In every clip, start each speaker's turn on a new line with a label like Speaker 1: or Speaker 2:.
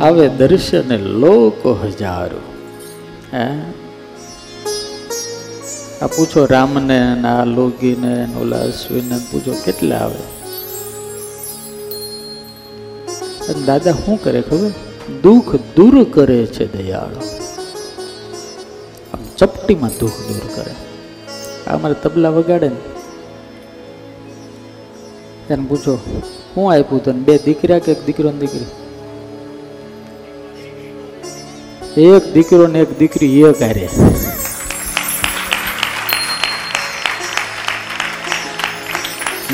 Speaker 1: આવે દર્શન લોકો હજારો. હે? આ પૂછો રામને ને, આ લોગીને ઓલા અશ્વિને પૂછો કેટલા આવે? દાદા શું કરે ખબર? દુઃખ દૂર કરે છે દયાળો. આમ ચપટીમાં દુઃખ દૂર કરે. આ મારે તબલા વગાડે ને. એને પૂછો, હું આપ્યું તને? બે દીકરા કે એક દીકરો દીકરી? એક દીકરો ને એક દીકરી એ કરે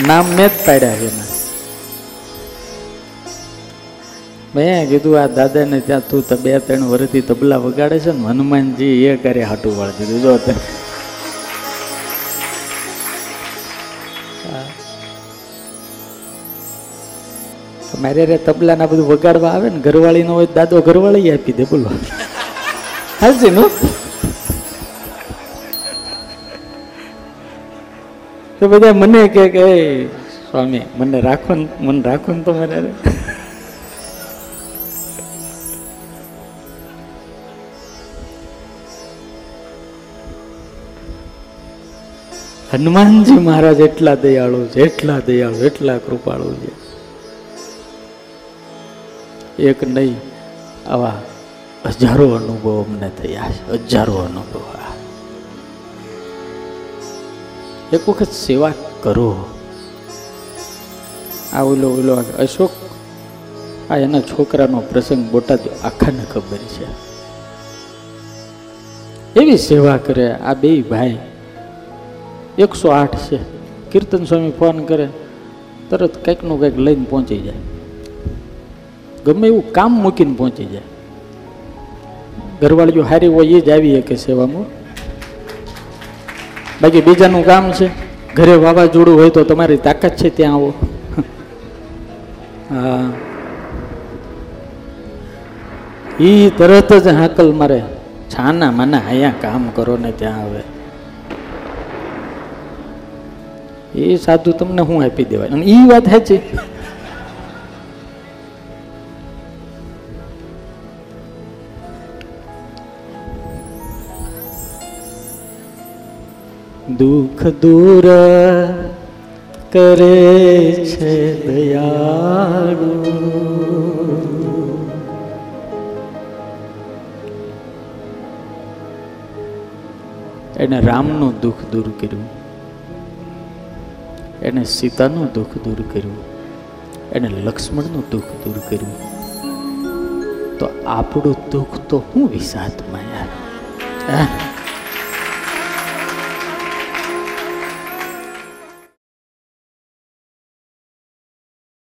Speaker 1: નામ મેં જ પાડ્યા છે એના. મેં કીધું, આ દાદાને ત્યાં તું તો બે ત્રણ વર્ષથી તબલા વગાડે છે ને, હનુમાનજી એ કરે હાટું વાળી દીધું જો મારે રે તબલા બધું વગાડવા આવે ને ઘરવાળી નો હોય દાદો ઘરવાળી આપી દે, બોલો. નું તો બધા મને કે કે સ્વામી, મને રાખો ને, મને રાખો ને તો મને હનુમાનજી મહારાજ એટલા દયાળુ છે, એટલા દયાળુ, એટલા કૃપાળુ છે. એક નહીં, આવા હજારો અનુભવ અમને થયા છે, હજારો અનુભવ. એક વખત સેવા કરો. આ ઓલો ઓલો અશોક, આ એના છોકરાનો પ્રસંગ બોટાદ આખાને ખબર છે. એવી સેવા કરે આ બે ભાઈ. એકસો આઠ છે. કીર્તન સ્વામી ફોન કરે, તરત કંઈકનું કંઈક લઈને પહોંચી જાય. ગમે એવું કામ મૂકીને પહોંચી જાય. ઘરવાળીઓ હારી હોય એ જ આવી શકે સેવામાં. બાકી બીજાનું કામ છે, ઘરે વાવાઝોડું હોય તો તમારી તાકાત છે ત્યાં આવો. હા. એ તરત જ હાકલ મારે. છાના માના અહીંયા કામ કરો ને ત્યાં આવે. એ સાધુ તમને હું આપી દેવાય? અને એ વાત સાચી. દુઃખ દૂર કરે છે દયાળુ. એને રામનું દુઃખ દૂર કર્યું. એને સીતાનું દુઃખ દૂર કર્યું. એને લક્ષ્મણનું દુઃખ દૂર કર્યું. તો આપણું દુઃખ તો હું વિષાદમાં યાર હે?